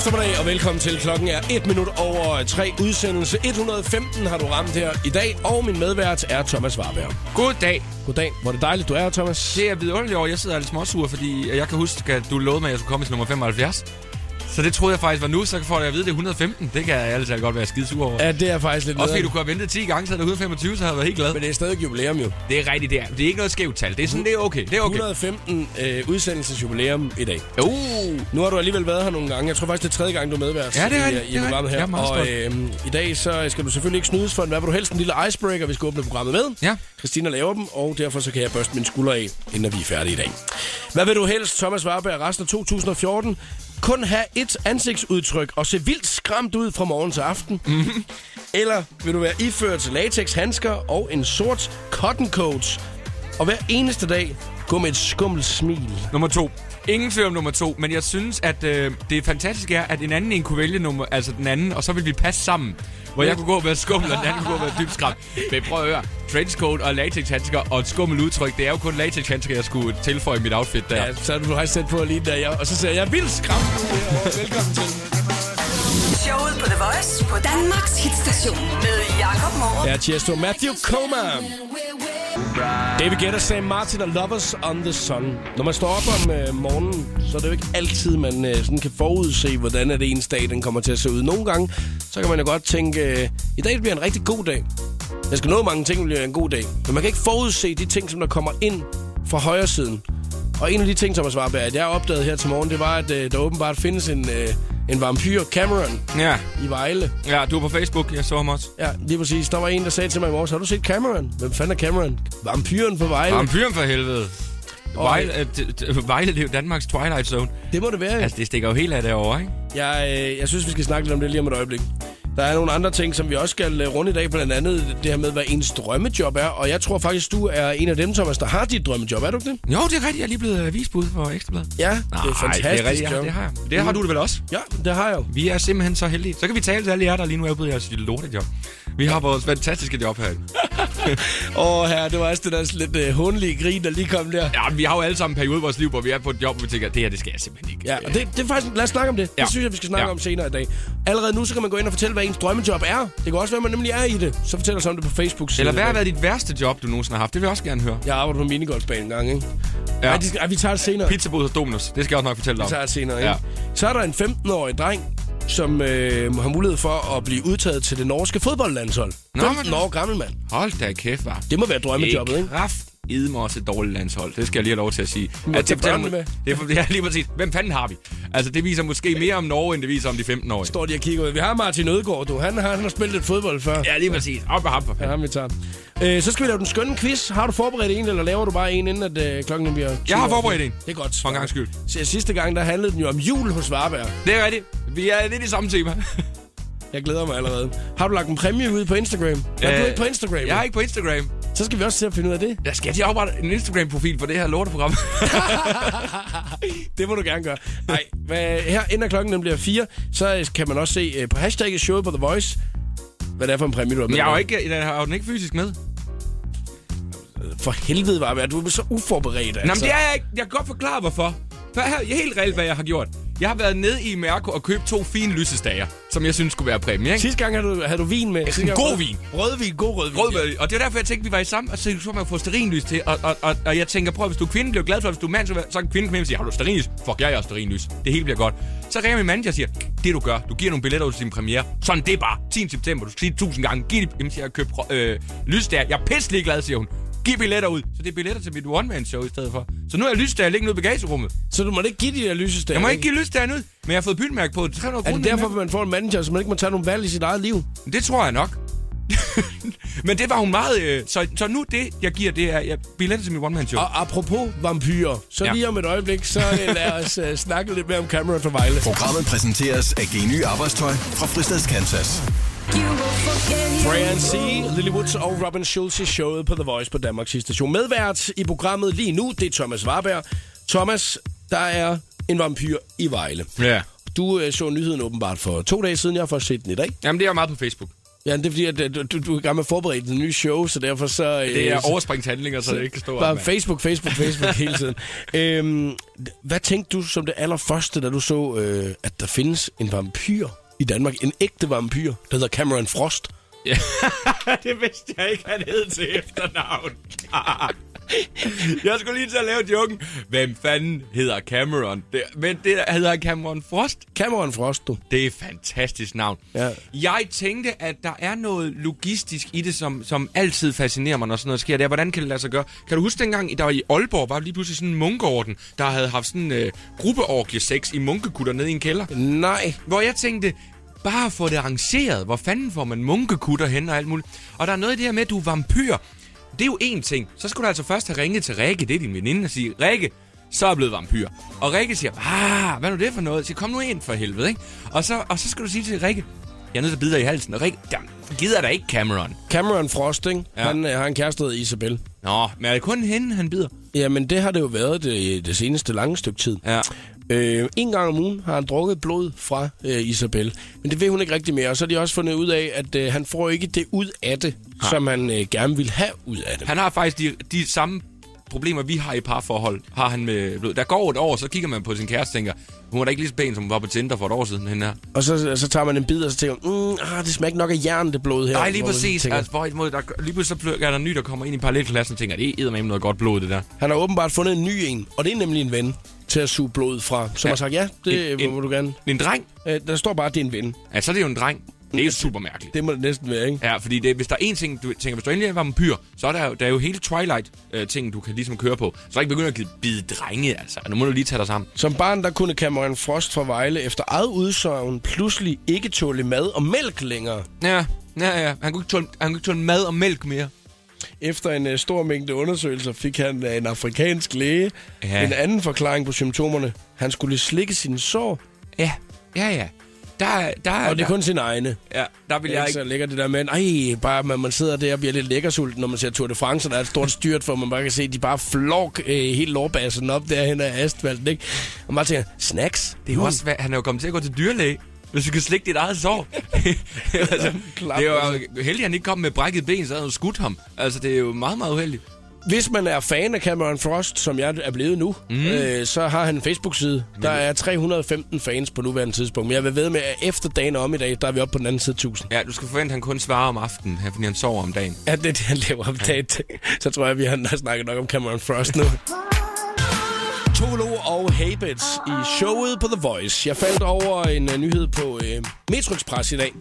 God eftermiddag og velkommen til. Klokken er 1 minut over 3. Udsendelse 115 har du ramt her i dag, og min medvært er Thomas Warberg. God dag. Goddag. Hvor er det dejligt, du er her, Thomas. Det er vidunderligt over. Jeg sidder lidt småsur, fordi jeg kan huske, at du lovede mig, at jeg skulle komme til nummer 75. Så det troede jeg faktisk var nu, så får jeg at vide, at det er 115. Det kan jeg altid godt være skide sur over. Ja, det er faktisk lidt Også fordi du kunne have ventet 10 gange, så er det 125, så havde jeg været helt glad. Men det er stadig jubilæum jo. Det er rigtigt, det er. Det er ikke noget skævt tal. Det er sådan, det er okay. Det er okay. 115 øh, udsendelsesjubilæum i dag. Uh. Nu har du alligevel været her nogle gange. Jeg tror faktisk, det er tredje gang, du medvært Ja, det er i, rigtigt. i Det er programmet rigtigt. her. Er og øh, i dag så skal du selvfølgelig ikke snydes for en. Hvad vil du helst? En lille icebreaker, vi skal åbne programmet med. Ja. Christina laver dem, og derfor så kan jeg børste mine skuldre af, inden vi er færdige i dag. Hvad vil du helst, Thomas Warberg, resten af 2014? Kun have et ansigtsudtryk og se vildt skræmt ud fra morgen til aften? Mm-hmm. Eller vil du være iført latex handsker og en sort cotton coat, og hver eneste dag gå med et skummelt smil? Nummer to. Ingen tvivl om nummer to, men jeg synes, at øh, det fantastiske er, at en anden en kunne vælge nummer, altså den anden, og så vil vi passe sammen. Hvor jeg kunne gå og være skummel, og den anden kunne gå og være dybt skræmt. Men prøv at høre. Trenchcoat og latexhandsker og et skummel udtryk, det er jo kun latexhandsker, jeg skulle tilføje i mit outfit der. Ja, så er du faktisk sæt på lige der, ja. og så siger jeg, vildt skræmt. Velkommen til. Showet på The Voice på Danmarks hitstation med Jakob Morup. Ja, Tiesto, Matthew Coma. David Guetta, Sam Martin og Lovers on the Sun. Når man står op om øh, morgenen, så er det jo ikke altid, man øh, sådan kan forudse, hvordan er det ens dag den kommer til at se ud. Nogle gange, så kan man jo godt tænke, øh, i dag bliver en rigtig god dag. Jeg skal nå mange ting, bliver en god dag. Men man kan ikke forudse de ting, som der kommer ind fra højre siden. Og en af de ting, Thomas Warberg, at jeg opdagede opdaget her til morgen, det var, at øh, der åbenbart findes en, øh, en vampyr, Cameron, Ja. i Vejle. ja, du er på Facebook, jeg så ham også. Ja, lige præcis. Der var en, der sagde til mig i morges, har du set Cameron? Hvem fanden er Cameron? Vampyren på Vejle. Vampyren for helvede. Vejle, øh, Vejle, det er jo Danmarks Twilight Zone. det må det være. Altså, det stikker jo helt af derovre, ikke? Jeg, øh, jeg synes, vi skal snakke lidt om det lige om et øjeblik. Der er nogle andre ting, som vi også skal øh, runde i dag, blandt andet det her med, hvad ens drømmejob er. Og jeg tror faktisk, du er en af dem, Thomas, der har dit drømmejob. Er du ikke det? Jo, det er rigtigt. Jeg er lige blevet avisbud for Ekstrabladet. Ja, det er fantastisk det er rigtigt. Ja, job. det har jeg. Det har du det vel også? Ja, det har jeg jo. Vi er simpelthen så heldige. Så kan vi tale til alle jer, der lige nu er i jeres lortejob. Vi har vores fantastiske job her. Åh, her, det var også det der lidt øh, hundlige grin, der lige kom der. Ja, vi har jo alle sammen en periode i vores liv, hvor vi er på et job, hvor vi tænker, det her, det skal jeg simpelthen ikke. Ja, og det, det er faktisk... Lad os snakke om det. Ja. Det synes jeg, vi skal snakke Ja. om senere i dag. Allerede nu, så kan man gå ind og fortælle, hvad ens drømmejob er. Det kan også være, at man nemlig er i det. Så fortæl os om det på facebook Eller hvad har været dit værste job, du nogensinde har haft? Det vil jeg også gerne høre. Jeg arbejder på minigolfbanen en gang, ikke? Ja. Ej, de ej, vi tager det senere. Pizzabud hos Dominus. Det skal jeg også nok fortælle dig Vi om. tager det senere, ikke? Ja. Så er der en 15-årig dreng, som øh, har mulighed for at blive udtaget til det norske fodboldlandshold. Nå, 15 men- år gammel mand. Hold da kæft, var. Det må være drømmejobbet, ikke? kraft idme også et dårligt landshold. Det skal jeg lige have lov til at sige. At det, fortæller mig- det, er, for- det er lige præcis. Hvem fanden har vi? Altså, det viser måske mere om Norge, end det viser om de 15-årige. Står de og kigger ud. Vi har Martin Ødegaard, du. Han, har, han har spillet lidt fodbold før. Ja, lige præcis. Op med ham for Ja, fanden. vi tager. Øh, så skal vi lave den skønne quiz. Har du forberedt en, eller laver du bare en, inden at øh, klokken bliver 20 Jeg har år? forberedt en. Det er godt. For en gangs skyld. Så sidste gang, der handlede den jo om jul hos Varberg. Det er rigtigt. Vi er lidt i samme tema. Jeg glæder mig allerede. Har du lagt en præmie ud på Instagram? Er du Øh, ikke på Instagram? Jeg er ikke på Instagram. Så skal vi også se at finde ud af det. Jeg skal at oprette en Instagram-profil for det her lorteprogram. Det må du gerne gøre. Nej, her inden klokken den bliver 4, så øh, kan man også se øh, på hashtagget showet på The Voice, hvad det er for en præmie, du har med. Men jeg har jo ikke, jeg har den ikke fysisk med. For helvede, var du er så uforberedt, altså. Nå, men det er jeg ikke. Jeg kan godt forklare, hvorfor. For her, helt reelt, hvad jeg har gjort. Jeg har været nede i Mærko og købt to fine lysestager, som jeg synes skulle være præmie, ikke? Sidste gang havde du, havde du vin med. Sidste gang- god vin. Rødvin, god rødvin. Rødvin. Og det er derfor, jeg tænkte, vi var i sammen, og så så man få sterinlys til. Og, og, og, og, jeg tænker, prøv, hvis du er kvinde, bliver glad for, hvis du er mand, så, så kan kvinden komme hjem og sige, har du sterinlys? Fuck, jeg har sterinlys. Det hele bliver godt. Så ringer min manager og siger, det du gør, du giver nogle billetter ud til din premiere. Sådan, det er bare 10. september, du skal sige det tusind gange. Giv siger, jeg har købt øh, lysstager. Jeg er pisselig glad, siger hun. Giv billetter ud. Så det er billetter til mit one-man-show i stedet for. Så nu er jeg lysstager liggende ude i bagagerummet. Så du må ikke give de der lysestager. Jeg må ikke give lysstager ud, men jeg har fået byttemærke på 300 Er kroner. det derfor, man får en manager, så man ikke må tage nogle valg i sit eget liv? Det tror jeg nok. Men det var hun meget... Øh, så, så nu det, jeg giver, det er jeg, billetter til mit one-man-show. Og apropos vampyrer, så Ja. lige om et øjeblik, så øh, lad os uh, snakke lidt mere om Cameron fra Vejle. Programmet præsenteres af Geny Arbejdstøj fra Fristads Kansas. Brian C., Lily Woods og Robin Schulz i showet på The Voice på Danmarks station. Medvært i programmet lige nu, det er Thomas Warberg. Thomas, der er en vampyr i Vejle. Ja. Du øh, så nyheden åbenbart for to dage siden. Jeg har først set den i dag. Jamen, det er meget på Facebook. Ja, det er fordi, at øh, du, du er i gang med at forberede det nye show, så derfor så... Det er øh, overspringshandlinger, så det ikke kan stå Bare op. Facebook, Facebook, Facebook hele tiden. Øhm, hvad tænkte du som det allerførste, da du så, øh, at der findes en vampyr i Danmark? En ægte vampyr, der hedder Cameron Frost. Ja. det vidste jeg ikke, han hed til efternavn. jeg skulle lige til at lave joken. Hvem fanden hedder Cameron? Det, men det der hedder Cameron Frost. Cameron Frost, du. Det er et fantastisk navn. Ja. Jeg tænkte, at der er noget logistisk i det, som, som altid fascinerer mig, når sådan noget sker. Det er, hvordan kan det lade sig gøre? Kan du huske dengang, der var i Aalborg, var lige pludselig sådan en munkeorden, der havde haft sådan en øh, gruppeorgie sex i munkekutter nede i en kælder? Nej. Hvor jeg tænkte, bare få det arrangeret. Hvor fanden får man munkekutter hen og alt muligt? Og der er noget i det her med, at du er vampyr. Det er jo én ting. Så skal du altså først have ringet til Rikke, det er din veninde, og sige, Rikke, så er jeg blevet vampyr. Og Rikke siger, ah, hvad er nu det for noget? Så kom nu ind for helvede, ikke? Og så, og så skal du sige til Rikke, jeg er nødt til at bide dig i halsen. Og Rikke, jamen, gider da ikke Cameron. Cameron Frost, ikke? Ja. Han øh, har en kæreste, der Isabel. Nå, men er det kun hende, han bider? Jamen, det har det jo været det, det seneste lange stykke tid. Ja. Øh, en gang om ugen har han drukket blod fra øh, Isabel. Men det vil hun ikke rigtig mere. Og så har de også fundet ud af, at øh, han får ikke det ud af det, Nej. som han øh, gerne vil have ud af det. Han har faktisk de, de samme problemer, vi har i parforhold, har han med blod. Der går et år, så kigger man på sin kæreste og tænker, hun var da ikke lige så pæn, som hun var på Tinder for et år siden, hende her. Og så, så tager man en bid, og så tænker mm, ah, det smager ikke nok af jern, det blod her. Nej, lige præcis. tænker, Altså, hvorimod, der, lige pludselig så er der en ny, der kommer ind i parallelklassen og tænker, det er med noget godt blod, det der. Han har åbenbart fundet en ny en, og det er nemlig en ven til at suge blod fra, som Ja. har sagt, ja, det En- en, en- må du gerne. En dreng? Øh, der står bare, at det er en ven. Ja, så er det jo en dreng. Det er jo super mærkeligt. Det må det næsten være, ikke? Ja, fordi det, hvis der er en ting, du tænker, hvis du endelig er vampyr, så er der, jo- der er jo hele Twilight-ting, du kan ligesom køre på. Så er ikke begyndt at bide drenge, altså. Nu må du lige tage dig sammen. Som barn, der kunne Cameron Frost fra Vejle efter eget udsagn pludselig ikke tåle mad og mælk længere. Ja, ja, ja. Han kunne ikke tåle, han kunne ikke tåle mad og mælk mere. Efter en uh, stor mængde undersøgelser fik han af en afrikansk læge Ja. en anden forklaring på symptomerne. Han skulle slikke sine sår, Ja, ja, ja. Der, der, og det er kun sin egne. Ja, der vil Det jeg ikke så lækkert det der med, ej, bare man, man sidder der og bliver lidt lækkersulten, når man ser Tour de France, og der er et stort styrt, for man bare kan se, at de bare flår øh, helt lårbassen op derhen af asfalten, ikke? Og man tænker, snacks? Det er jo også, svært. han er jo kommet til at gå til dyrlæge. Hvis du kan slikke dit eget sår. altså, det er jo heldigt, at han ikke kom med brækket ben, så havde han skudt ham. Altså, det er jo meget, meget uheldigt. Hvis man er fan af Cameron Frost, som jeg er blevet nu, mm. øh, så har han en Facebook-side. Der er 315 fans på nuværende tidspunkt. Men jeg vil ved med, at efter dagen om i dag, der er vi oppe på den anden side 1000. Ja, du skal forvente, at han kun svarer om aftenen, fordi han sover om dagen. Ja, det er det, han lever op til. Så tror jeg, vi har snakket nok om Cameron Frost nu. Tolo og Habits i showet på The Voice. Jeg faldt over en uh, nyhed på uh, Metro Express i dag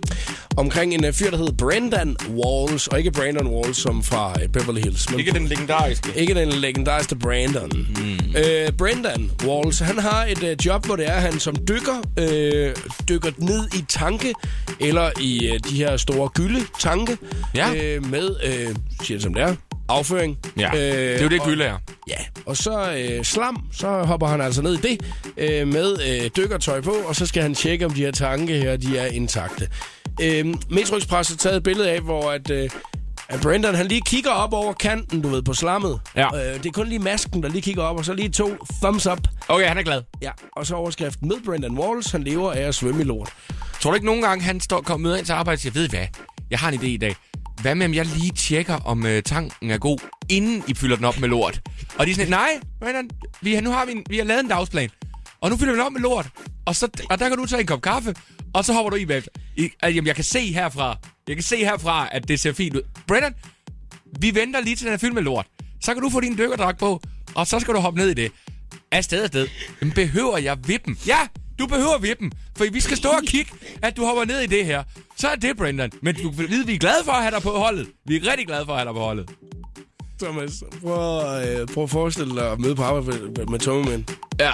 omkring en uh, fyr, der hedder Brendan Walls. Og ikke Brandon Walls, som fra uh, Beverly Hills. Men den legendariske. ikke den legendariske Brandon. Mm. Øh, Brendan Walls, han har et øh, job, hvor det er, han som dykker, øh, dykker ned i tanke, eller i øh, de her store gylde-tanke, Ja. øh, med, øh, siger det som det er, afføring. Ja, øh, det er jo det, gylde er. Ja, og så øh, slam, så hopper han altså ned i det øh, med øh, dykkertøj på, og så skal han tjekke, om de her tanke her, de er intakte. Øh, Metro Express har taget et billede af, hvor at, øh, at Brendan han lige kigger op over kanten, du ved, på slammet. Ja. Øh, det er kun lige masken, der lige kigger op, og så lige to thumbs up. Okay, han er glad. Ja, og så overskriften med Brendan Walls, han lever af at svømme i lort. Tror du ikke nogen gange, han står, kommer møder ind til arbejde og siger, ved I hvad, jeg har en idé i dag. Hvad med, om jeg lige tjekker, om øh, tanken er god, inden I fylder den op med lort? Og de er sådan, nej, Brandon, vi, har- nu har vi, en, vi har lavet en dagsplan, og nu fylder vi den op med lort. Og, så, og der kan du tage en kop kaffe, og så hopper du i bagefter. I, altså, jamen, jeg kan se herfra, jeg kan se herfra, at det ser fint ud. Brandon, vi venter lige til den er fyldt med lort. Så kan du få din dykkerdragt på, og så skal du hoppe ned i det. Afsted, afsted. Men behøver jeg vippen? Ja, du behøver vippen, for vi skal stå og kigge, at du hopper ned i det her. Så er det, Brendan. Men du vide, vi er glade for at have dig på holdet. Vi er rigtig glade for at have dig på holdet. Thomas, prøv, øh, prøv at forestille dig at møde på arbejde med, med tømmermænd. Ja.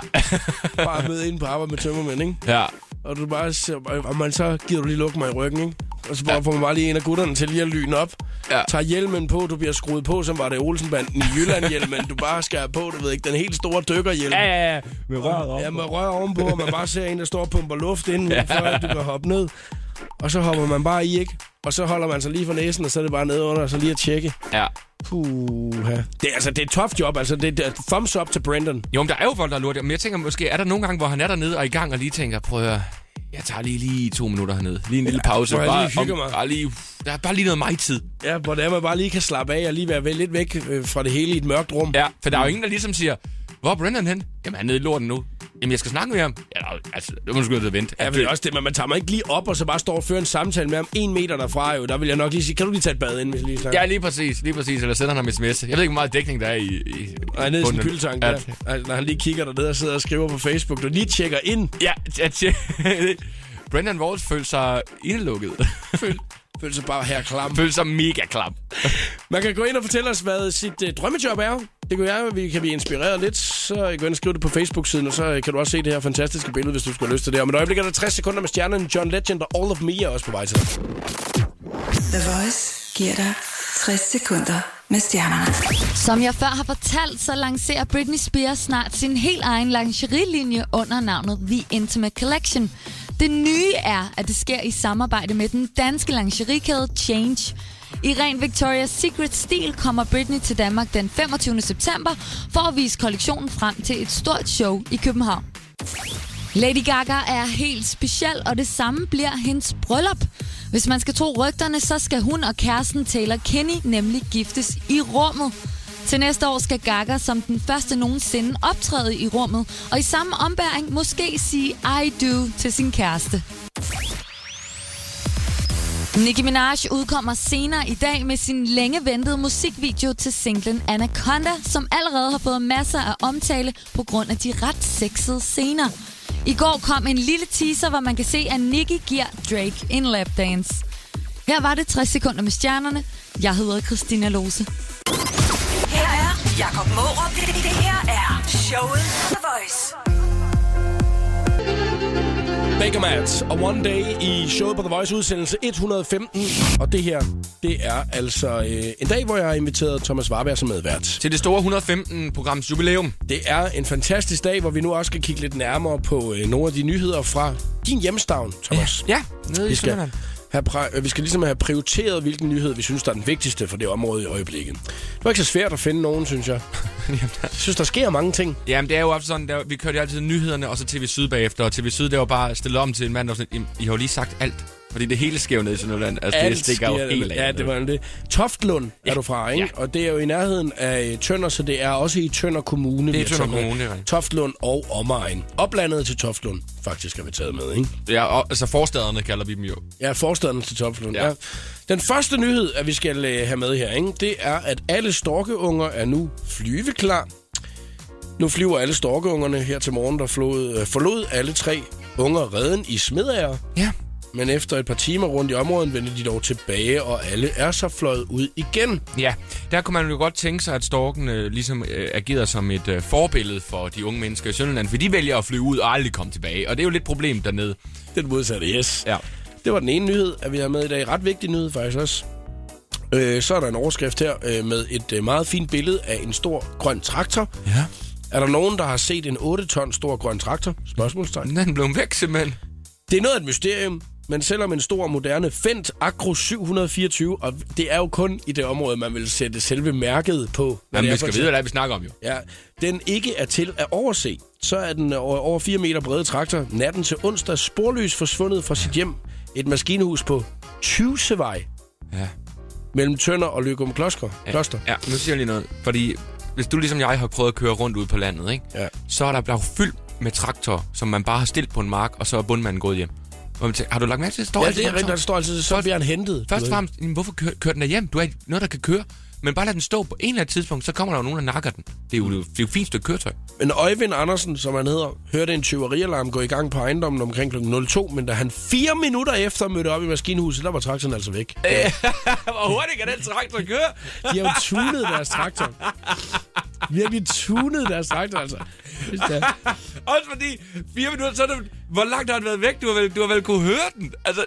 Bare møde ind på arbejde med tømmermænd, ikke? ja. Og du bare og man så giver du lige lukke mig i ryggen, ikke? Og så bare får man bare lige en af gutterne til lige at lyne op. Ja. Tager hjelmen på, du bliver skruet på, som var det Olsenbanden i Jylland-hjelmen. Du bare skal have på, du ved ikke, den helt store dykkerhjelm. Ja, ja, ja. Med røret op. Ja, med rør ovenpå, og man bare ser en, der står og pumper luft inden, ja. før du kan hoppe ned. Og så hopper man bare i, ikke? Og så holder man sig lige for næsen, og så er det bare nede under, og så lige at tjekke. Ja. Puha. Det, er, altså, det er et tough job, altså. Det, det er thumbs up til Brandon. Jo, men der er jo folk, der er lort. Men jeg tænker måske, er der nogle gange, hvor han er dernede og er i gang og lige tænker, prøv at høre, jeg tager lige, lige to minutter hernede. Lige en lille pause. jeg bare, lige hygger mig. bare lige, der er bare lige noget mig-tid. Ja, hvor det er, man bare lige kan slappe af og lige være lidt væk øh, fra det hele i et mørkt rum. Ja, for der er jo ingen, der ligesom siger, hvor er Brendan hen? Jamen, han er nede i lorten nu. Jamen, jeg skal snakke med ham. Ja, altså, det du sgu da vente. Ja, men det er også det, men man tager mig ikke lige op og så bare står og fører en samtale med ham en meter derfra. Jo. Der vil jeg nok lige sige, kan du lige tage et bad ind, hvis jeg lige snakker? Ja, lige præcis, lige præcis. Eller sender han ham sms. Jeg ved ikke, hvor meget dækning der er i, i Nej, nede i sin Ja, der. Altså, når han lige kigger dernede og sidder og skriver på Facebook, du lige tjekker ind. Ja, ja, tje- Brendan Walls følte sig indelukket. Føl, føler sig bare her klam. følte sig mega klam. Man kan gå ind og fortælle os, hvad sit øh, drømmejob er. Det kunne være, at vi kan blive inspireret lidt. Så gå ind og skriv det på Facebook-siden, og så øh, kan du også se det her fantastiske billede, hvis du skulle have lyst til det. Om et øjeblik er der 60 sekunder med stjernen John Legend og All of Me er også på vej til dig. The Voice giver dig 60 sekunder med stjernerne. Som jeg før har fortalt, så lancerer Britney Spears snart sin helt egen lingerielinje under navnet The Intimate Collection. Det nye er, at det sker i samarbejde med den danske lingeriekæde Change. I ren Victoria's Secret-stil kommer Britney til Danmark den 25. september for at vise kollektionen frem til et stort show i København. Lady Gaga er helt speciel, og det samme bliver hendes bryllup. Hvis man skal tro rygterne, så skal hun og kæresten Taylor Kinney nemlig giftes i rummet. Til næste år skal Gaga som den første nogensinde optræde i rummet, og i samme ombæring måske sige I do til sin kæreste. Nicki Minaj udkommer senere i dag med sin længe ventede musikvideo til singlen Anaconda, som allerede har fået masser af omtale på grund af de ret sexede scener. I går kom en lille teaser, hvor man kan se, at Nicki giver Drake en lapdance. Her var det 60 sekunder med stjernerne. Jeg hedder Christina Lose. Jakob Mårup. Det, det her er showet på The Voice. Baker Matt og One Day i showet på The Voice udsendelse 115. Og det her, det er altså øh, en dag, hvor jeg har inviteret Thomas Warberg som medvært. Til det store 115-programs jubilæum. Det er en fantastisk dag, hvor vi nu også skal kigge lidt nærmere på øh, nogle af de nyheder fra din hjemstavn, Thomas. Ja, nede Vi i skal, Sønderland. Have øh, vi skal ligesom have prioriteret, hvilken nyhed vi synes, der er den vigtigste for det område i øjeblikket. Det var ikke så svært at finde nogen, synes jeg. Jeg synes, der sker mange ting. Jamen, det er jo ofte sådan, der, vi kørte jo altid nyhederne, og så TV Syd bagefter. Og TV Syd, det var bare stillet om til en mand, der var sådan, "Jamen, I har jo lige sagt alt. Fordi det hele sker jo ned i Sønderland. Altså, det stikker jo helt af. Ja, det var det. Toftlund er du fra, ikke? Ja. Og det er jo i nærheden af Tønder, så det er også i Tønder Kommune. Det er Tønder. Kommune, det er rigtigt. Toftlund og omegn. Oplandet til Toftlund, faktisk, har vi taget med, ikke? Ja, og, altså forstaderne kalder vi dem jo. Ja, forstaden til Toftlund. Ja. Ja. Ja. Den første nyhed, at vi skal øh, have med her, ikke? det er, at alle storkeunger er nu flyveklar. Nu flyver alle storkeungerne her til morgen, der flod, øh, forlod alle tre unger redden i Smedager. Ja. Men efter et par timer rundt i området vendte de dog tilbage, og alle er så fløjet ud igen. Ja, der kunne man jo godt tænke sig, at storken øh, ligesom øh, agerede som et øh, forbillede for de unge mennesker i Sønderland, for de vælger at flyve ud og aldrig komme tilbage. Og det er jo lidt problem dernede. Den modsatte, yes. Ja. Det var den ene nyhed, at vi har med i dag. Ret vigtig nyhed faktisk også. Øh, så er der en overskrift her øh, med et øh, meget fint billede af en stor grøn traktor. Ja. Er der nogen, der har set en 8 ton stor grøn traktor? Spørgsmålstegn. Den blev væk simpelthen. Det er noget af et mysterium, men selvom en stor moderne Fendt Acro 724, og det er jo kun i det område, man vil sætte selve mærket på. Jamen, vi skal vide, hvad det er, vi snakker om jo. Ja, den ikke er til at overse. Så er den over, over 4 meter brede traktor natten til onsdag sporløs forsvundet fra sit hjem. Et maskinehus på Tysevej Ja. mellem Tønder og Løgum Kloster. Kloster. Ja, nu siger jeg lige noget. Fordi hvis du ligesom jeg har prøvet at køre rundt ude på landet, ikke? Ja. så er der blevet fyldt med traktorer, som man bare har stillet på en mark, og så er bundmanden gået hjem. Hvor man tænker, har du lagt mærke til, at det står Ja, altid det er rigtigt, der står altid, så bliver han hentet. Først og fremmest, hvorfor kører, kører den der hjem? Du er noget, der kan køre. Men bare lad den stå på en eller anden tidspunkt, så kommer der jo nogen, der nakker den. Det er jo, det er jo et fint stykke køretøj. Men Øjvind Andersen, som han hedder, hørte en tyverialarm gå i gang på ejendommen omkring kl. 02, men da han fire minutter efter mødte op i maskinhuset, der var traktoren altså væk. Hvor hurtigt kan den traktor køre? De har jo tunet deres traktor. Virkelig tunet deres traktor, altså. Også fordi, fire minutter, så er det, hvor langt har den været væk? Du har vel, du har vel kunne høre den. Altså,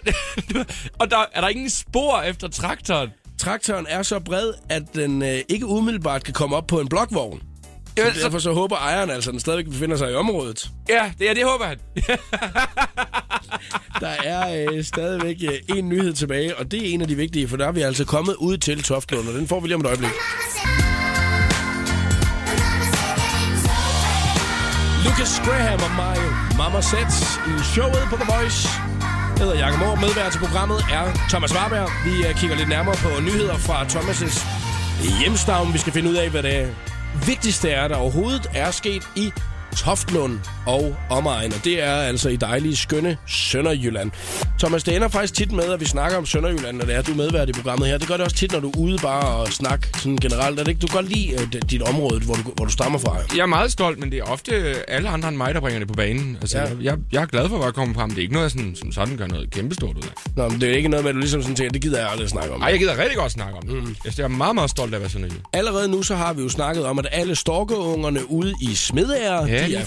og der er der ingen spor efter traktoren. Traktoren er så bred, at den øh, ikke umiddelbart kan komme op på en blokvogn. Jamen, Så derfor så håber ejeren altså, at den stadigvæk befinder sig i området. ja, det, ja, det håber han. Der er øh, stadigvæk øh, en nyhed tilbage, og det er en af de vigtige, for der er vi altså kommet ud til Toftlund, og den får vi lige om et øjeblik. Lucas Graham og mig, Mama Sets i showet på The Voice. Jeg hedder Jakob Aar. Medvært til programmet er Thomas Warberg. Vi øh, kigger lidt nærmere på nyheder fra Thomas' hjemstavn. Vi skal finde ud af, hvad det vigtigste er, der overhovedet er sket i Toftlund og omegn. Og det er altså i dejlige, skønne Sønderjylland. Thomas, det ender faktisk tit med, at vi snakker om Sønderjylland, når det er, du er medvært i programmet her. Det gør det også tit, når du er ude bare og snakke sådan generelt. Er det ikke? Du kan godt lide uh, dit område, hvor du, hvor du stammer fra. Jeg er meget stolt, men det er ofte alle andre end mig, der bringer det på banen. Altså, Ja. jeg, jeg er glad for at komme frem. Det er ikke noget, jeg sådan, som sådan gør noget kæmpestort ud af. Nå, men det er ikke noget med, at du ligesom sådan tænker, det gider jeg aldrig snakke om. Ej, jeg gider rigtig godt snakke om det. Mm. Jeg er meget, meget stolt af at være sådan en. Allerede nu så har vi jo snakket om, at alle storkeungerne ude i Smedager, Ja, de er er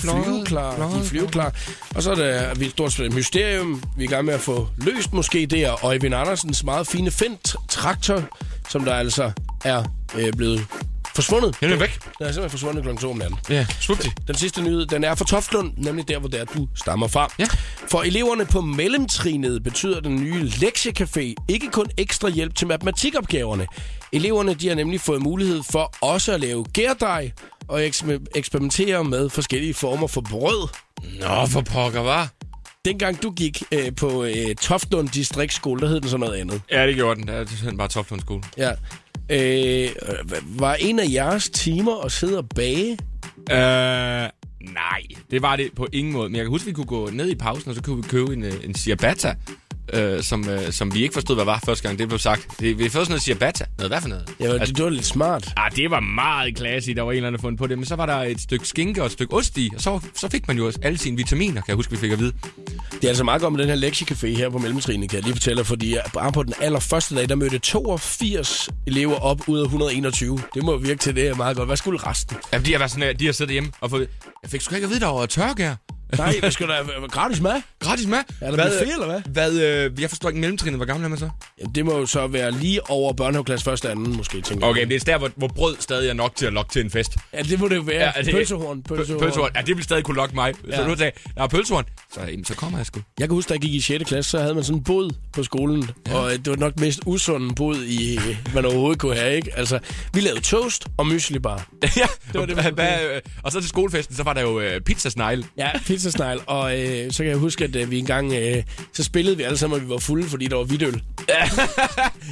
flyveklar. De er flyveklar. Og så er der vi er stort set et mysterium, vi er i gang med at få løst måske. Det er Øjvind Andersens meget fine Fendt-traktor, som der altså er øh, blevet forsvundet. Den er væk. Den er simpelthen forsvundet kl. 2 om natten. Ja, svupti. Den sidste nyhed, den er fra Toftlund, nemlig der, hvor det er, du stammer fra. Ja. For eleverne på mellemtrinet betyder den nye lektiecafé ikke kun ekstra hjælp til matematikopgaverne. Eleverne de har nemlig fået mulighed for også at lave gærdej og eks- eksperimentere med forskellige former for brød. Nå, for pokker, var. Dengang du gik øh, på øh, Toftlund Distriktsskole, der hed den så noget andet. Ja, det gjorde den. Det er simpelthen bare Toftlund skole. Ja. Øh, var en af jeres timer at sidde og bage? Øh, nej, det var det på ingen måde. Men jeg kan huske, at vi kunne gå ned i pausen, og så kunne vi købe en, øh, en ciabatta, øh, som, øh, som vi ikke forstod, hvad var første gang. Det blev sagt. Det, vi fik sådan noget ciabatta. Noget, hvad for noget? Ja, det, det var lidt smart. Ah, det var meget klasse, der var en eller anden fundet på det. Men så var der et stykke skinke og et stykke ost i, og så, så fik man jo også alle sine vitaminer, kan jeg huske, vi fik at vide. Det er altså meget godt med den her lektiecafé her på Mellemtrinene, kan jeg lige fortælle, fordi bare på den allerførste dag, der mødte 82 elever op ud af 121. Det må virke til det er meget godt. Hvad skulle resten? Ja, de har været sådan, at de har siddet hjemme og fået... Jeg fik sgu ikke at vide, der var tørke her. Nej, hvad skulle der være gratis mad? Gratis mad. Er der buffet, eller hvad? Hvad, øh, jeg forstår ikke mellemtrinet. Hvor gammel er man så? Ja, det må jo så være lige over børnehaveklasse første anden, måske, tænker Okay, jeg. det er der, hvor, hvor brød stadig er nok til at lokke til en fest. Ja, det må det jo være. Ja, det- pølsehorn, Pølsehorn. pølsehorn. Ja, det vil stadig kunne lokke mig. Ja. Så du sagde, der er pølsehorn. Så, jamen, så kommer jeg sgu. Jeg kan huske, da jeg gik i 6. klasse, så havde man sådan en bod på skolen. Ja. Og øh, det var nok mest usunde bod, i, man overhovedet kunne have, ikke? Altså, vi lavede toast og mysli bar. ja, Det var det, hvad, hvad, øh, og så til skolefesten, så var der jo øh, pizzasnegle. Ja, pizzasnegl. Og øh, så kan jeg huske, at øh, vi engang... Øh, så spillede vi alle sammen, og vi var fulde, fordi der var hvidøl.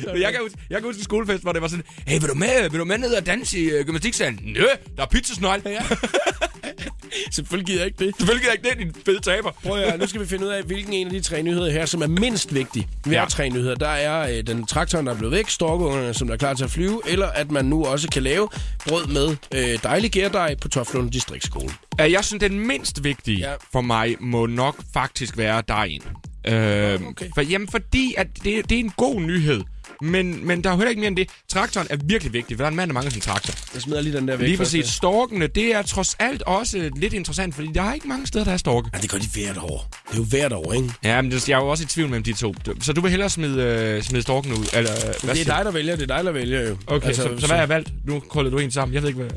Jeg kan, huske, jeg kan huske en skolefest, hvor det var sådan, hey, vil du med, vil du med ned og danse i uh, gymnastiksalen? Nø, der er pizzasnegle. Ja. Selvfølgelig gider jeg ikke det. Selvfølgelig er ikke det, din fede taber. Prøv at høre, nu skal vi finde ud af, hvilken en af de tre nyheder her, som er mindst vigtig. Vi har Ja. tre nyheder. Der er øh, den traktoren, der er blevet væk, storkungerne, som der er klar til at flyve, eller at man nu også kan lave brød med øh, dejlig gærdej på Toflund Distriktsskole. Uh, jeg synes, den mindst vigtige Ja. ja. for mig må nok faktisk være dejen. Okay. okay. for, jamen, fordi at det, det er en god nyhed. Men, men der er jo heller ikke mere end det. Traktoren er virkelig vigtig, for der er en mand, der mangler sin traktor. Jeg smider lige den der væk. Lige først, præcis. Storkene, det er trods alt også lidt interessant, fordi der er ikke mange steder, der er storke. Ja. Det gør de hvert år. Det er jo hvert år, ikke? Ja, men jeg er jo også i tvivl mellem de to. Så du vil hellere smide, øh, smide storken ud? Eller, øh, hvad Det er dig, der vælger. Det er dig, der vælger jo. Okay, altså, så, så, hvad har jeg valgt? Nu krøller du en sammen. Jeg ved ikke, hvad...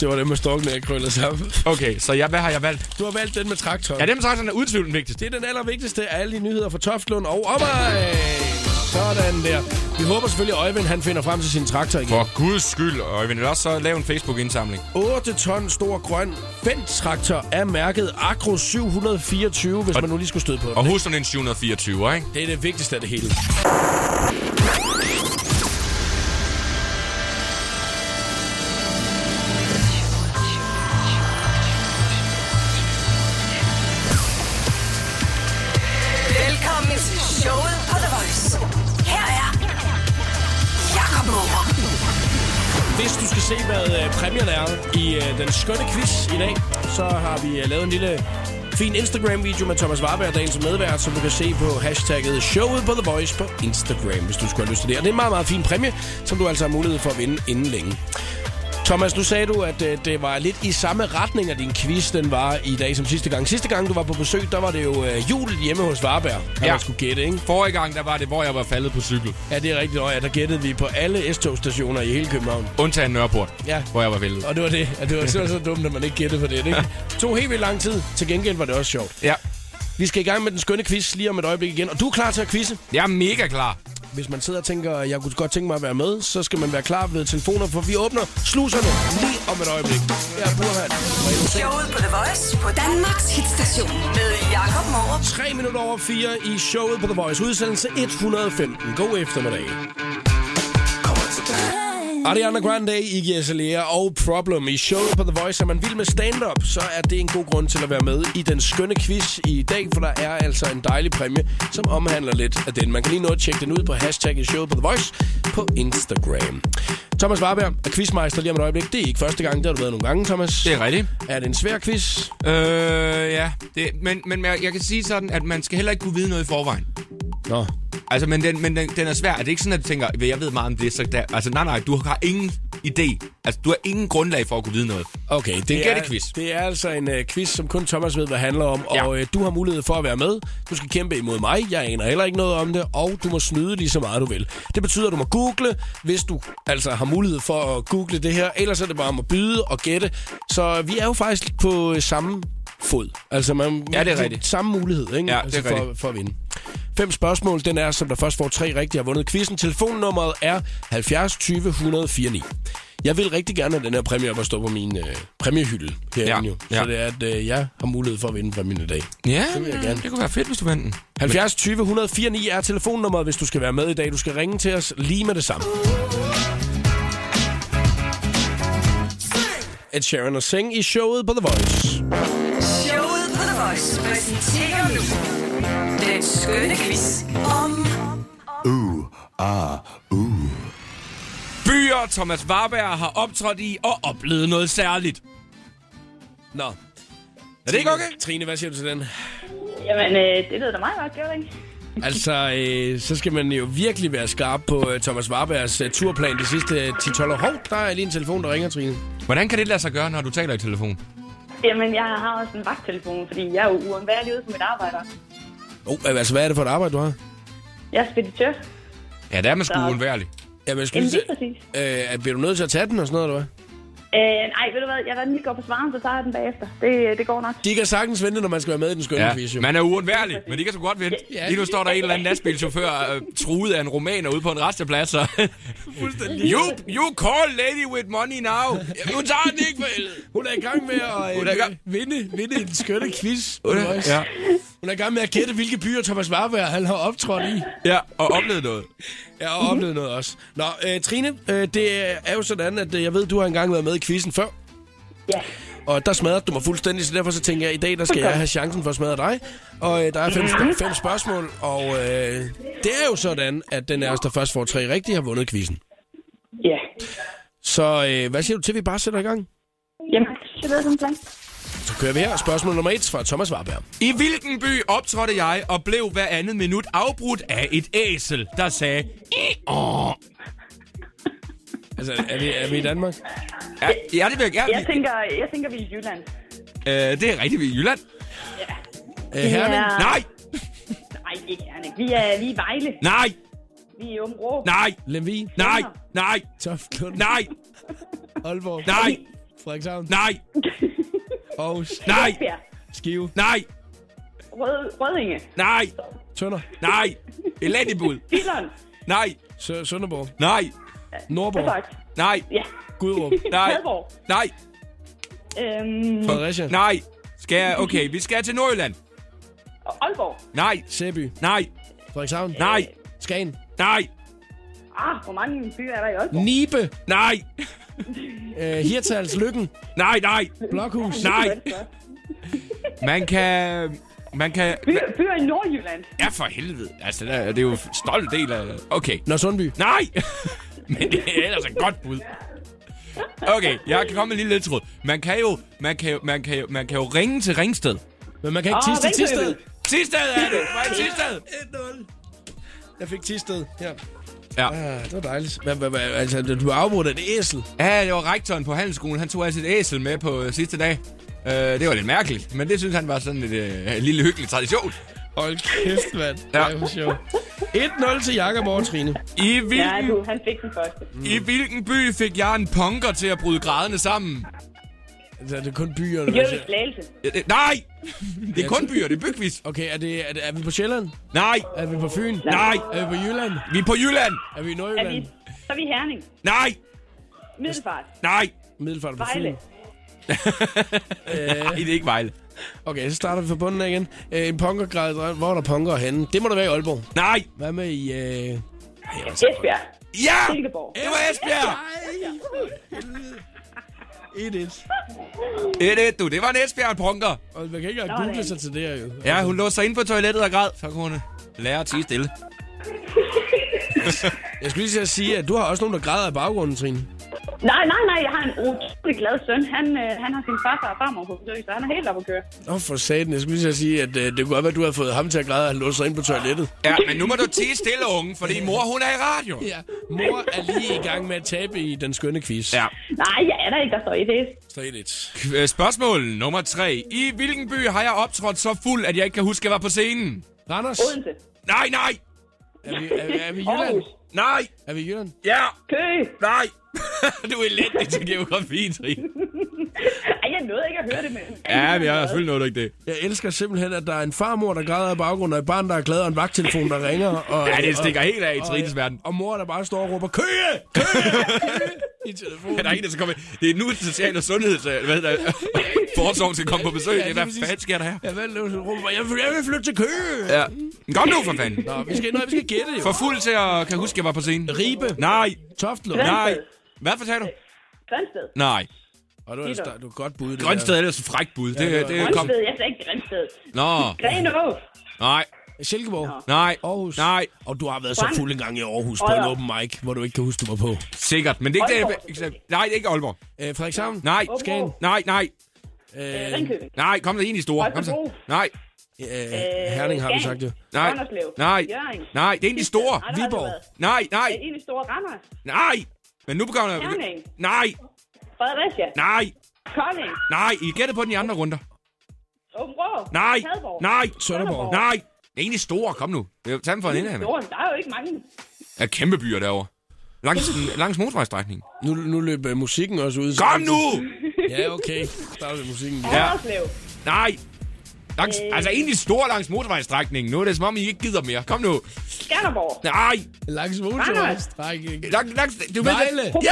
Det var det med storkene, jeg krøllede sammen. Okay, så jeg, hvad har jeg valgt? Du har valgt den med traktoren. Ja, dem traktoren er uden tvivl den vigtigste. Det er den allervigtigste af alle de nyheder fra Toftlund og omegn. Sådan der. Vi håber selvfølgelig, at Øjvind han finder frem til sin traktor igen. For guds skyld, og vil også så lave en Facebook-indsamling. 8 ton stor grøn Fendt-traktor er mærket Agro 724, hvis man nu lige skulle støde på Og den. husk sådan en 724, ikke? Det er det vigtigste af det hele. Hvad er i øh, den skønne quiz i dag, så har vi øh, lavet en lille fin Instagram-video med Thomas Warberg, dagens medvært, som du kan se på hashtagget showet på The Voice på Instagram, hvis du skulle have lyst til det. Og det er en meget, meget fin præmie, som du altså har mulighed for at vinde inden længe. Thomas, nu sagde du, at øh, det var lidt i samme retning, at din quiz den var i dag som sidste gang. Sidste gang, du var på besøg, der var det jo øh, jul hjemme hos Warberg, at Ja. man skulle gætte, ikke? Forrige gang, der var det, hvor jeg var faldet på cykel. Ja, det er rigtigt. Og ja, der gættede vi på alle S-togstationer i hele København. Undtagen Nørreport, Ja. hvor jeg var væltet. Og det var det. At det var så, så dumt, at man ikke gættede på det. Ikke? Det tog helt vildt lang tid. Til gengæld var det også sjovt. Ja, Vi skal i gang med den skønne quiz lige om et øjeblik igen. Og du er klar til at quizze? jeg er mega klar. Hvis man sidder og tænker, at jeg kunne godt tænke mig at være med, så skal man være klar ved telefoner, for vi åbner sluserne lige om et øjeblik. Her er Burhan. Showet på The Voice på Danmarks hitstation med Jakob Morup. 3 minutter over 4 i showet på The Voice. Udsendelse 115. God eftermiddag. Ariana Grande, Iggy Azalea og Problem i showet på The Voice. Er man vild med stand-up, så er det en god grund til at være med i den skønne quiz i dag, for der er altså en dejlig præmie, som omhandler lidt af den. Man kan lige nå at tjekke den ud på hashtag i showet på The Voice på Instagram. Thomas Warberg er quizmeister lige om et øjeblik. Det er ikke første gang, det har du været nogle gange, Thomas. Det er rigtigt. Er det en svær quiz? Øh, ja. Det, men, men jeg jeg kan sige sådan, at man skal heller ikke kunne vide noget i forvejen. Nå. Altså, men den, men den, den er svær. Er det ikke sådan, at du tænker, "Ved, jeg ved meget om det, så der, altså nej, nej, du har ingen idé. Altså, du har ingen grundlag for at kunne vide noget. Okay, det En er, gættequiz. det er altså en uh, quiz, som kun Thomas ved, hvad handler om. Ja. Og uh, du har mulighed for at være med. Du skal kæmpe imod mig. Jeg aner heller ikke noget om det. Og du må snyde lige så meget, du vil. Det betyder, at du må google, hvis du altså har mulighed for at google det her. Ellers er det bare om at byde og gætte. Så vi er jo faktisk på øh, samme fod. Altså, man, Ja, det er rigtigt. Samme mulighed, ikke? Ja, det er altså, for, for at vinde. Fem spørgsmål. Den er, som der først får tre rigtige, har vundet quizzen. Telefonnummeret er 70 20 104 9. Jeg vil rigtig gerne have den her præmie op at stå på min øh, præmiehylde herinde Ja, jo. ja. Så det er, at øh, jeg har mulighed for at vinde præmien i dag. Ja, Det vil jeg gerne. det kunne være fedt, hvis du vandt den. 70 20 104 9 er telefonnummeret, hvis du skal være med i dag. Du skal ringe til os lige med det samme. Ed Sheeran og Sing i showet på The Voice. Showet på The Voice præsenterer nu den skønne quiz om Byer, Thomas Warberg har optrådt i og oplevet noget særligt. Nå. Er det ikke okay? Trine, hvad siger du til den? Jamen, øh, det lyder da meget godt, gør det ikke? Altså, øh, så skal man jo virkelig være skarp på øh, Thomas Warbergs øh, turplan de sidste øh, 10-12 år. Hov, der er lige en telefon, der ringer, Trine. Hvordan kan det lade sig gøre, når du taler i telefon? Jamen, jeg har også en vagttelefon, fordi jeg er jo uundværlig ude på mit arbejde. Oh, altså, hvad er det for et arbejde, du har? Jeg er speditør. Ja, det er man sgu Så- uundværlig. Ja, men jeg skulle Jamen, lige præcis. til- øh, bliver du nødt til at tage den og sådan noget, eller hvad? Øh, nej, ved du hvad? Jeg lader den lige gå på svaren, så tager jeg den bagefter. Det, det går nok. De kan sagtens vente, når man skal være med i den skønne Ja, quiz, jo. man er uundværlig, men de kan så godt vente. Ja. Lige nu står der en eller anden lastbilchauffør øh, truet af en romaner ude på en resteplads. Og you, you call lady with money now. Jamen, hun tager den ikke, for helvede. Hun er i gang med at Hun er i øh, gang. vinde, vinde en skønne quiz. Hun er- Ja, Hun er i gang med at gætte, hvilke byer Thomas Warberg han har optrådt i. ja, og oplevet noget. Jeg har oplevet noget også. Nå, øh, Trine, øh, det er jo sådan, at øh, jeg ved, du har engang været med i quizzen før. Ja. Og der smadrede du mig fuldstændig, så derfor så tænker jeg, at i dag der skal jeg have chancen for at smadre dig. Og øh, der er fem, Mhm. fem spørgsmål, og øh, det er jo sådan, at den af os, der først får tre rigtige, har vundet quizzen. Ja. Så øh, hvad siger du til, at vi bare sætter i gang? Jamen, det lyder som en plan. Så kører vi her. Spørgsmål nummer et fra Thomas Warberg. I hvilken by optrådte jeg og blev hver andet minut afbrudt af et æsel, der sagde... Åh. Altså, er vi, er vi i Danmark? Ja, ja, det vil jeg gerne. Jeg tænker, jeg tænker, vi er i Jylland. Øh, det er rigtigt, vi er i Jylland. Øh, Herning? Ja. Nej, Nej, ikke Herning. Vi er lige i Vejle. nej, Vi er i Åben Rå. nej, Lemvig? nej, nej, Toftlund? nej, Aalborg? nej, Frederikshavn? nej, Aarhus? nej, Esbjerg. Skive? nej, Rød, Rødinge. nej, Tønder? nej, elendigbud, Billund. nej, Sø- Sønderborg? nej, Nordborg? Sagt. nej, Ja. Gudrup? nej, Padborg. nej, Øhm, Fredericia? nej. Skal jeg, okay, vi skal til Nordjylland. og Aalborg. Nej, Sæby? nej, Frederikshavn? nej, Skagen? nej, Ah, hvor mange byer er der i Aalborg? Nibe? nej, Øh, Hirtals? Lykken? nej, nej, Blokhus? nej. Man kan... Man kan... Byer, byer i Nordjylland. Ja, for helvede. Altså, det er, det er jo en stolt del af... Okay. Nå, Sundby? Nej! Men det er ellers et godt bud. Okay, jeg kan komme med en lille ledtråd. Man kan jo, man kan jo, man kan jo, man kan jo ringe til Ringsted. Men man kan ikke Åh, tisse til. Tisted. Tisted er det! Var det Tisted? 1-0. Jeg fik Tisted. Ja. Ja. Ah, det var dejligt. Hvad, hvad, hvad, altså, du har afbrudt af et æsel. Ja, det var rektoren på handelsskolen. Han tog altså et æsel med på øh, sidste dag. Øh, det var lidt mærkeligt, men det synes han var sådan et, øh, en lille hyggelig tradition. Hold kæft, mand. Ja. Ja. Det var sjovt. 1-0 til Jakob og Trine. I Ja, hvilken, du, han fik den første. I hvilken by fik jeg en punker til at bryde grædende sammen? Altså, er det kun byer? Det gjorde vi i Slagelse. Øh, øh, Nej! Det er kun byer, det er bygvis. Okay, er, det, er, det, er vi på Sjælland? Nej! Er vi på Fyn? Nej! Er vi på Jylland? Vi er på Jylland! Er vi i Er Nordjylland? vi, så er vi i Herning. Nej! Middelfart. Nej! Middelfart på Fyn? Vejle. Nej, det er ikke Vejle. Okay, så starter vi fra bunden af igen. Øh, en punkergrad, hvor er der punker henne? Det må der være i Aalborg. Nej! Hvad med i... Øh... Esbjerg. Ja! Silkeborg. Det var Esbjerg! 1-1. 1-1, du. Det var en Esbjerg punker. Og man kan ikke engang google sig til det her, jo. Ja, hun låste sig ind på toilettet og græd. Så kunne hun lære at tige stille. Jeg skulle lige sige, at du har også nogen, der græder i baggrunden, Trine. Nej, nej, nej. Jeg har en utrolig glad søn. Han, øh, han har sin farfar og farmor på besøg, så han er helt oppe at køre. Åh, oh, for satan. Jeg skulle lige sige, at øh, det kunne godt være, at du havde fået ham til at græde, at han låste sig ind på toilettet. Ja, men nu må du tige stille, unge, fordi mor, hun er i radio. Ja, mor er lige i gang med at tabe i den skønne quiz. Ja. Nej, jeg er der ikke, der står i det. 3-1. Øh, Spørgsmål nummer 3. I hvilken by har jeg optrådt så fuld, at jeg ikke kan huske, at jeg var på scenen? Randers, Odense. Nej, nej! er vi, er, vi- er vi i Jylland? Aarhus. Nej! Er vi i Jylland? Ja! Køge. Nej! du er elendig til geografi, Trine. Ej, jeg nåede ikke at høre det, men... Ja, jeg har selvfølgelig noget ikke det. Jeg elsker simpelthen, at der er en farmor, der græder i baggrunden, og et barn, der er glad, og en vagttelefon, der ringer. Og, Ja, det stikker helt af i og- Trines verden. Og mor, der bare står og råber, køge! Køge! I telefonen. Ja, der er en, der skal komme. Det er nu, social og sundheds... øh, Hvad det? Forsorgen skal komme på besøg. Ja, lige hvad fanden sker der her? Ja, hvad du? Råber, Jeg vil, jeg vil flytte til Køge! Ja. Kom nu, for fanden. Nå, vi skal, nej, vi skal gætte jo. For fuld til at kan huske, jeg var på scenen. Ribe. Nej. Toftlund. Nej. Hvad fortalte du? Grænsted. Nej. Og det var, Gitter. det var et godt bud. Det Grønsted er ellers et frækt bud. Det, det var- det, kom. Grænsted, jeg sagde ikke Grænsted. Nå. Grenå. Nej. Silkeborg. Nej. Aarhus. Nej. Og du har været så Brand. fuld en gang i Aarhus på en open mic, hvor du ikke kan huske, du var på. Sikkert. Men det er ikke Aalborg. det. Nej, det er ikke Aalborg. Øh, Frederikshavn. Nej. Skagen. Nej, nej. Øh, Ringkøbing. Nej, kom der en i store. Kom så. Nej. øh, Herning har vi sagt jo. Nej. Nej. Nej, det er en i store. Nej, Viborg. været. Nej, Det nej. er en i store Randers. Nej. Men nu begynder jeg... Herning. Nej. Fredericia. Nej. Kolding. Nej. I gættede på den i andre runder. Åben. Nej. Padborg. Nej. Sønderborg. Nej. Det er en i store. Kom nu. Det er- Tag dem for en ende. Store, Der er jo ikke mange. Der er kæmpe byer derovre. Langs, langs motorvejstrækningen. Nu, nu løb øh, musikken også ud. Kom nu! Ja, okay. Starter vi musikken. Ja. Nej. Langs, altså egentlig store langs motorvejstrækningen. Nu er det som om, I ikke gider mere. Kom nu. Skanderborg. Nej. Langs motorvejstrækning. Langs, langs, du ved Vejle. det. Ja!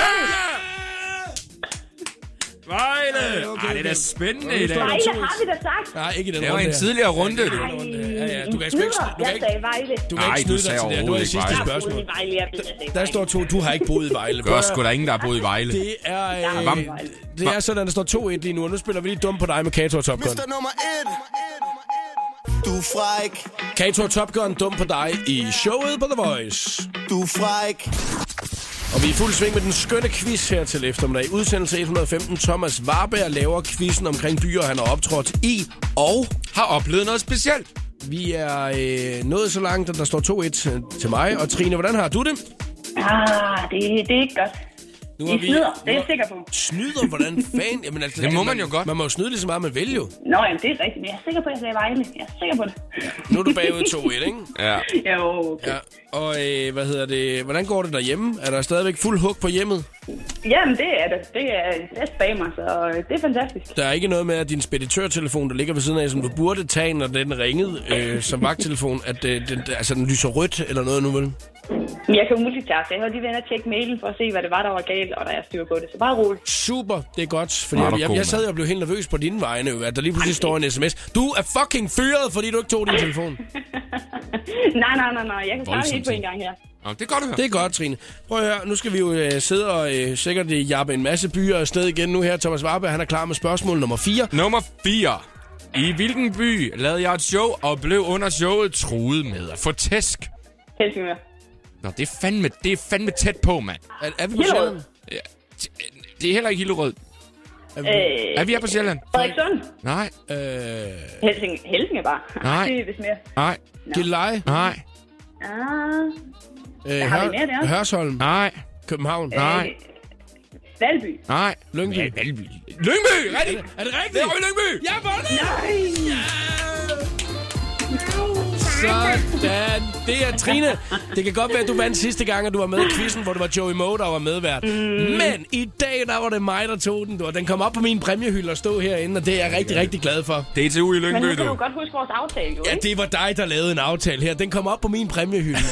Vejle! Ja, okay, Ej, det er da spændende i dag. Vejle har vi da sagt. Nej, ikke i den Det var runde en tidligere runde. Ja, ja, ja. Du kan sgu ikke, du kan Jeg sagde Vejle. du kan Nej, ikke du snyde dig til det. Du overhovedet er det ikke sidste spørgsmål. i Der står to, du har ikke boet i Vejle. Gør sgu da ingen, der har boet i Vejle. Det er, øh, i det er sådan, der står 2-1 lige nu, og nu spiller vi lige dum på dig med Kato og Top Gun. Mr. nummer 1 Du er fræk, Kato og Top Gun, dum på dig i showet på The Voice. du er fræk og vi er i fuld sving med den skønne quiz her til eftermiddag. Udsendelse 115. Thomas Warberg laver quizzen omkring byer, han har optrådt i. Og Har oplevet noget specielt. vi er øh, nået så langt, at der står 2-1 til- øh, til mig. Og Trine, hvordan har du det? Ah, det, det er ikke godt. Nu I snyder, det er jeg sikker på. Snyder? Hvordan fanden? Jamen, altså, Det må man jo godt. Man må jo snyde lige så meget, man vil jo. Nå, jamen, det er rigtigt, men jeg er sikker på, at jeg sagde Vejle. Jeg er sikker på det. Nu er du bagud 2-1, ikke? Ja. Jo, okay. Ja. Og øh, hvad hedder det? Hvordan går det derhjemme? Er der stadigvæk fuld hug på hjemmet? Jamen, det er det. Det er bedst bag mig, så øh, det er fantastisk. Der er ikke noget med, at din speditørtelefon, der ligger ved siden af, som du burde tage, når den ringede øh, som vagttelefon, at øh, den, altså, den lyser rødt eller noget nu, vel? Jeg kan jo multitaske. Jeg har lige været og tjekke mailen for at se, hvad det var, der var galt, og der er styr på det. Så bare roligt. Super, det er godt. Fordi Nå, jeg, jeg, jeg sad og blev helt nervøs på dine vegne, jo, at der lige pludselig står en sms. Du er fucking fyret, fordi du ikke tog din telefon. nej, nej, nej, nej. Jeg kan Voldsomt helt på en gang her. Nå, det er godt at høre. Det er godt, Trine. Prøv at høre, nu skal vi jo øh, sidde og øh, sikkert øh, jappe en masse byer afsted igen nu her. Thomas Warberg, han er klar med spørgsmål nummer 4. Nummer 4. I hvilken by lavede jeg et show og blev under showet truet med at få tæsk? Helsingør. Nå, det er fandme, det er fandme tæt på, mand. Er, er vi på Hillerød. Sjælland? Ja, det er heller ikke Hillerød. Er vi, Øh, Er vi her på Sjælland? Frederikssund. Nej, øh, Helsing, Helsinge bare. Nej. Det er vist mere. nej, Gilleleje? nej, Ah, Øh, har vi mere der? Hørsholm? nej, København? nej, øh, Valby. nej. Lyngby? Ja, Valby. Lyngby! Rigtigt! Er det rigtigt? Det er Lyngby! Jeg var det! Nej. Sådan. Det er Trine. Det kan godt være, at du vandt sidste gang, at du var med i quizzen, hvor det var Joey Moe, der var medvært. Mm. Men i dag, der var det mig, der tog den. Du. Og Den kom op på min præmiehylde og stå herinde, og det er jeg rigtig, rigtig glad for. DTU i Men Lyngby, nu kan du. godt huske vores aftale, jo, Ja, det var dig, der lavede en aftale her. Den kom op på min præmiehylde.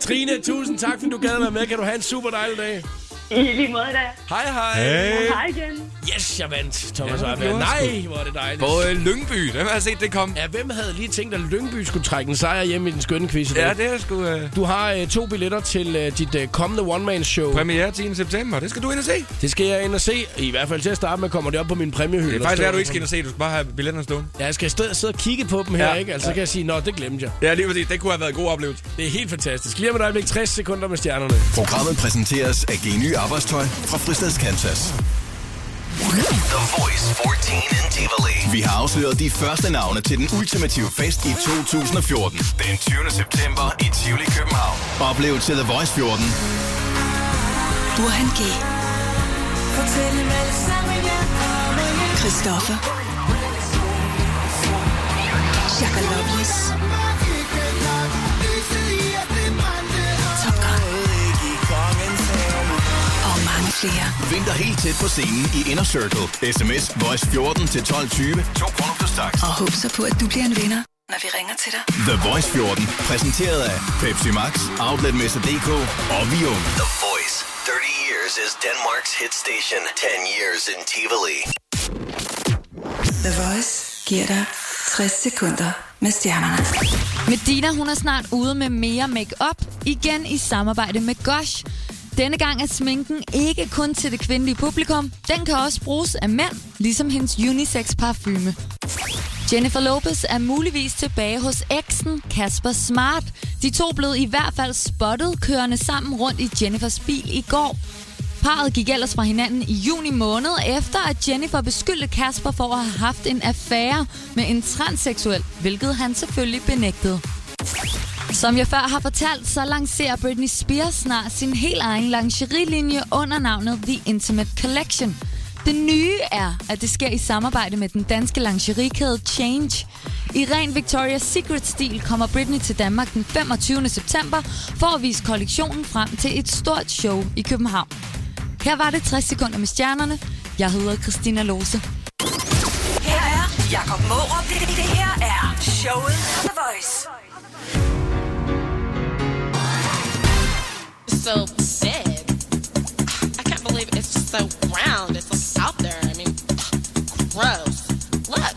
Trine, tusind tak, fordi du gad være med. Kan du have en super dejlig dag. I lige måde da. Hej, hej. Hey. Hej igen. Yes, jeg vandt, Thomas Ja, ja, det gjorde Nej, hvor er det dejligt. På øh, Lyngby, dem har jeg set, det kom. Ja, hvem havde lige tænkt, at Lyngby skulle trække en sejr hjem i den skønne quiz? Ja, det er sgu øh, Du har øh, to billetter til øh, dit øh, kommende one-man-show. premiere 10. september. Det skal du ind og se. Det skal jeg ind og se. I hvert fald til at starte med kommer det op på min præmiehylde. Det er faktisk der, du ikke skal ind og se. Du skal bare have billetterne stående. Ja, jeg skal i stedet sidde og kigge på dem her, Ja. ikke? Altså, så kan jeg sige, nå, det glemte jeg. Ja, lige præcis. Det kunne have været en god oplevelse. Det er helt fantastisk. Lige om et øjeblik 60 sekunder med stjernerne. Programmet præsenteres af Geny Arbejdstøj fra Fristads Kansas. The Voice 14 in Tivoli. Vi har afsløret de første navne til den ultimative fest i 2014. Den 20. september i Tivoli, København. Oplev til The Voice 14 Burhan G. Christoffer. Shaka Loveless. Flere. Dig helt tæt på scenen i Inner Circle. SMS Voice 14 til 1220. 2 kroner plus tax. Og håb så på, at du bliver en vinder, når vi ringer til dig. The Voice 14. Præsenteret af Pepsi Max, Outletmester.dk og Vium. The Voice 30 years is Denmark's hit station. 10 years in Tivoli. The Voice giver dig 60 sekunder med stjernerne. Medina, hun er snart ude med mere makeup igen i samarbejde med Gosh. Denne gang er sminken ikke kun til det kvindelige publikum. Den kan også bruges af mænd, ligesom hendes unisex parfume. Jennifer Lopez er muligvis tilbage hos eksen Kasper Smart. De to blev i hvert fald spottet kørende sammen rundt i Jennifers bil i går. Parret gik ellers fra hinanden i juni måned, efter at Jennifer beskyldte Kasper for at have haft en affære med en transseksuel, hvilket han selvfølgelig benægtede. Som jeg før har fortalt, så lancerer Britney Spears snart sin helt egen lingerielinje under navnet The Intimate Collection. Det nye er, at det sker i samarbejde med den danske lingeriekæde Change. I ren Victoria's Secret-stil kommer Britney til Danmark den 25. september for at vise kollektionen frem til et stort show i København. Her var det 60 sekunder med stjernerne. Jeg hedder Christina Lose. Her er Jakob Mårup. Det, det her er showet The Voice. So sad. I can't believe it's just so round. It's like out there. I mean, gross. Look,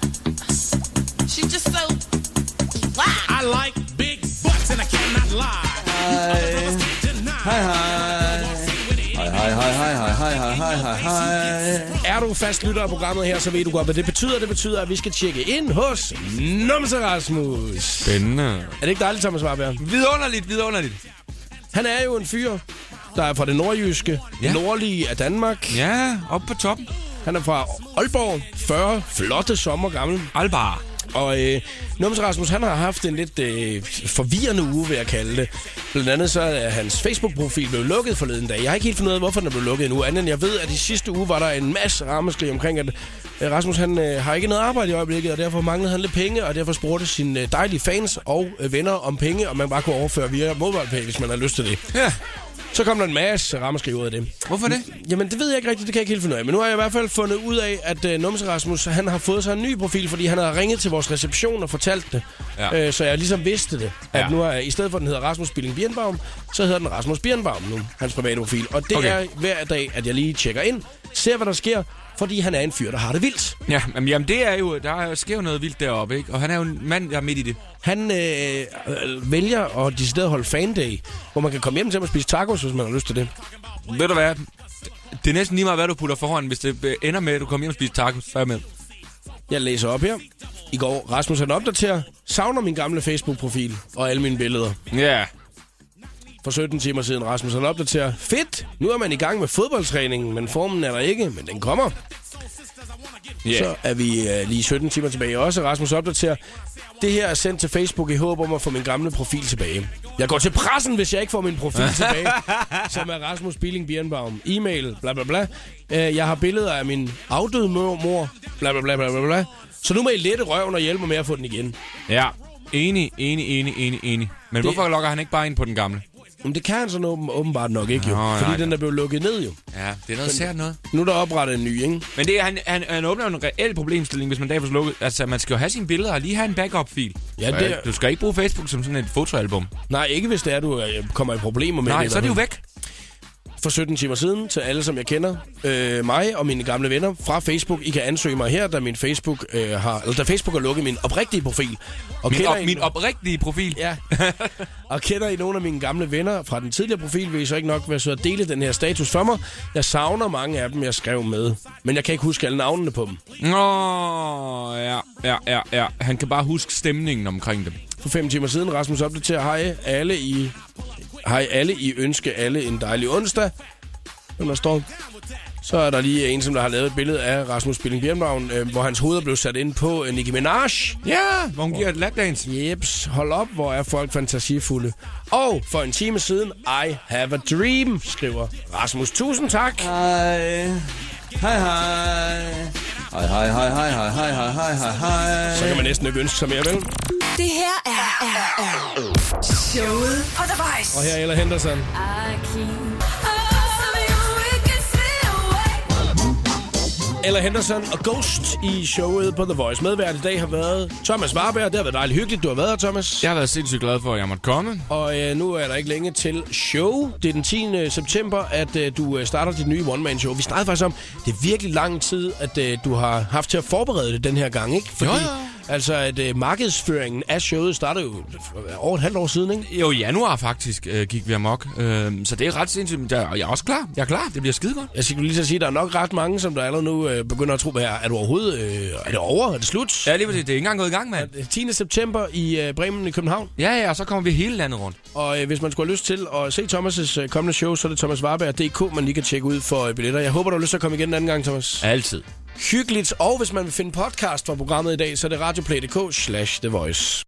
she's just so black. I like big butts and I cannot lie. Hej, hej. Hej, hej, hej, hej, hej, hej, hej, hej, hej. Er du fast lytter af programmet her, så ved du godt, hvad det betyder. Det betyder, at vi skal tjekke ind hos Numse Rasmus. Spændende. Er det ikke dejligt, Thomas Warberg? Vidunderligt, vidunderligt. Han er jo en fyr, der er fra det nordjyske, Ja. nordlige af Danmark. Ja, op på toppen. Han er fra Aalborg, 40 flotte sommer gammel. Albar. Og øh, Numse Rasmus, han har haft en lidt øh, forvirrende uge, vil jeg kalde det. Blandt andet så er hans Facebook-profil blevet lukket forleden dag. Jeg har ikke helt fundet ud af, hvorfor den er blevet lukket endnu. Andet end jeg ved, at i sidste uge var der en masse rammeskrig omkring, at øh, Rasmus han øh, har ikke noget arbejde i øjeblikket, og derfor manglede han lidt penge, og derfor spurgte sine øh, dejlige fans og øh, venner om penge, og man bare kunne overføre via MobilePay, hvis man har lyst til det. Ja. Så kom der en masse rammeskrig ud af det. Hvorfor det? Jamen, det ved jeg ikke rigtigt, det kan jeg ikke helt finde ud af. Men nu har jeg i hvert fald fundet ud af, at uh, Numse Rasmus, han har fået sig en ny profil, fordi han har ringet til vores reception og fortalt det. Ja. Uh, så jeg ligesom vidste det. At Ja. nu er, i stedet for, at den hedder Rasmus Billing Birnbaum, så hedder den Rasmus Birnbaum nu, hans private profil. Og det okay. er hver dag, at jeg lige tjekker ind, ser hvad der sker, fordi han er en fyr, der har det vildt. Ja, men jamen det er jo, der sker jo noget vildt deroppe, ikke? Og han er jo en mand, der er midt i det. Han øh, øh, vælger at decideret holde fan day, hvor man kan komme hjem til ham og spise tacos, hvis man har lyst til det. Ved du hvad? Det er næsten lige meget, hvad du putter foran, hvis det øh, ender med, at du kommer hjem og spiser tacos. Så er jeg med. Jeg læser op her. I går, Rasmus han opdaterer, savner min gamle Facebook-profil og alle mine billeder. Ja. For 17 timer siden, Rasmus han opdaterer, fedt, nu er man i gang med fodboldtræningen, men formen er der ikke, men den kommer. Ja. Så er vi øh, lige 17 timer tilbage også. Rasmus opdaterer, det her er sendt til Facebook i håb om at få min gamle profil tilbage. Jeg går til pressen, hvis jeg ikke får min profil tilbage, som er Rasmus Billing Birnbaum. E-mail, bla bla bla. Øh, Jeg har billeder af min afdøde mor, mor, bla bla bla bla bla bla. Så nu må I lette røven og hjælpe mig med at få den igen. Ja, enig, enig, enig, enig, enig. Men Det- hvorfor logger han ikke bare ind på den gamle? Men det kan han sådan åben, åbenbart nok ikke, jo. Nå, fordi nej, den er blevet lukket ned, jo. Ja, det er noget sært noget. Nu er der oprettet en ny, ikke? Men det er, han, han, han åbner en reel problemstilling, hvis man derfor slukket. Altså, man skal jo have sine billeder og lige have en backup-fil. Ja, det er- Du skal ikke bruge Facebook som sådan et fotoalbum. Nej, ikke hvis det er, du øh, kommer i problemer med Nej, det. så er det jo væk. For 17 timer siden til alle, som jeg kender. Øh, mig og mine gamle venner fra Facebook. I kan ansøge mig her, da min Facebook øh, har... Eller da Facebook har lukket min oprigtige profil. Og Min, op, I- min oprigtige profil. Ja. og kender I nogle af mine gamle venner fra den tidligere profil, vil I så ikke nok være så at dele den her status for mig. Jeg savner mange af dem, jeg skrev med. Men jeg kan ikke huske alle navnene på dem. Nå, ja, ja, ja, ja. Han kan bare huske stemningen omkring dem. For fem timer siden, Rasmus opdaterer, hej alle i... Hej alle i ønske alle en dejlig onsdag. Men der står... Så er der lige en, som der har lavet et billede af Rasmus Billing Birnbaum, øh, hvor hans hoved er blevet sat ind på øh, Nicki Minaj. Ja, hvor hun giver et lapdance. Jeps, hold op, hvor er folk fantasifulde. Og for en time siden, I have a dream, skriver Rasmus. Tusind tak. Hej. Hej, hej. Hej, hej, hej, hej, hej, hej, hej, hej, hej, hej. Så kan man næsten ikke ønske sig mere, vel? Det her er, er, er showet på The Voice. Og her er Ella Henderson. Ella Henderson og Ghost i showet på The Voice. Medvært i dag har været Thomas Warberg. Det har været dejligt hyggeligt, du har været her, Thomas. Jeg har været sindssygt glad for, at jeg måtte komme. Og øh, nu er der ikke længe til show. Det er den 10. september, at øh, du øh, starter dit nye one-man-show. Vi snakkede faktisk om, det er virkelig lang tid, at øh, du har haft til at forberede det den her gang, ikke? Fordi, Jo, jo. Altså, at øh, markedsføringen af showet startede jo over et halvt år siden, ikke? Jo, i januar faktisk øh, gik vi amok. Øh, så det er ret sindssygt. Der- Og jeg er også klar. Jeg er klar. Det bliver skide godt. Jeg skal lige så sige, at der er nok ret mange, som der allerede nu øh, begynder at tro, hvad er, er du overhovedet... Øh, er det over? Er det slut? Ja, lige præcis. Det er ikke engang gået i gang, mand. 10. september i øh, Bremen i København. Ja, ja, og så kommer vi hele landet rundt. Og øh, hvis man skulle have lyst til at se Thomas' øh, kommende show, så er det thomasvarberg.dk, man lige kan tjekke ud for øh, billetter. Jeg håber, du har lyst til at komme igen en anden gang, Thomas. Altid. Hyggeligt. Og hvis man vil finde podcast fra programmet i dag, så er det radioplay.dk slash The Voice.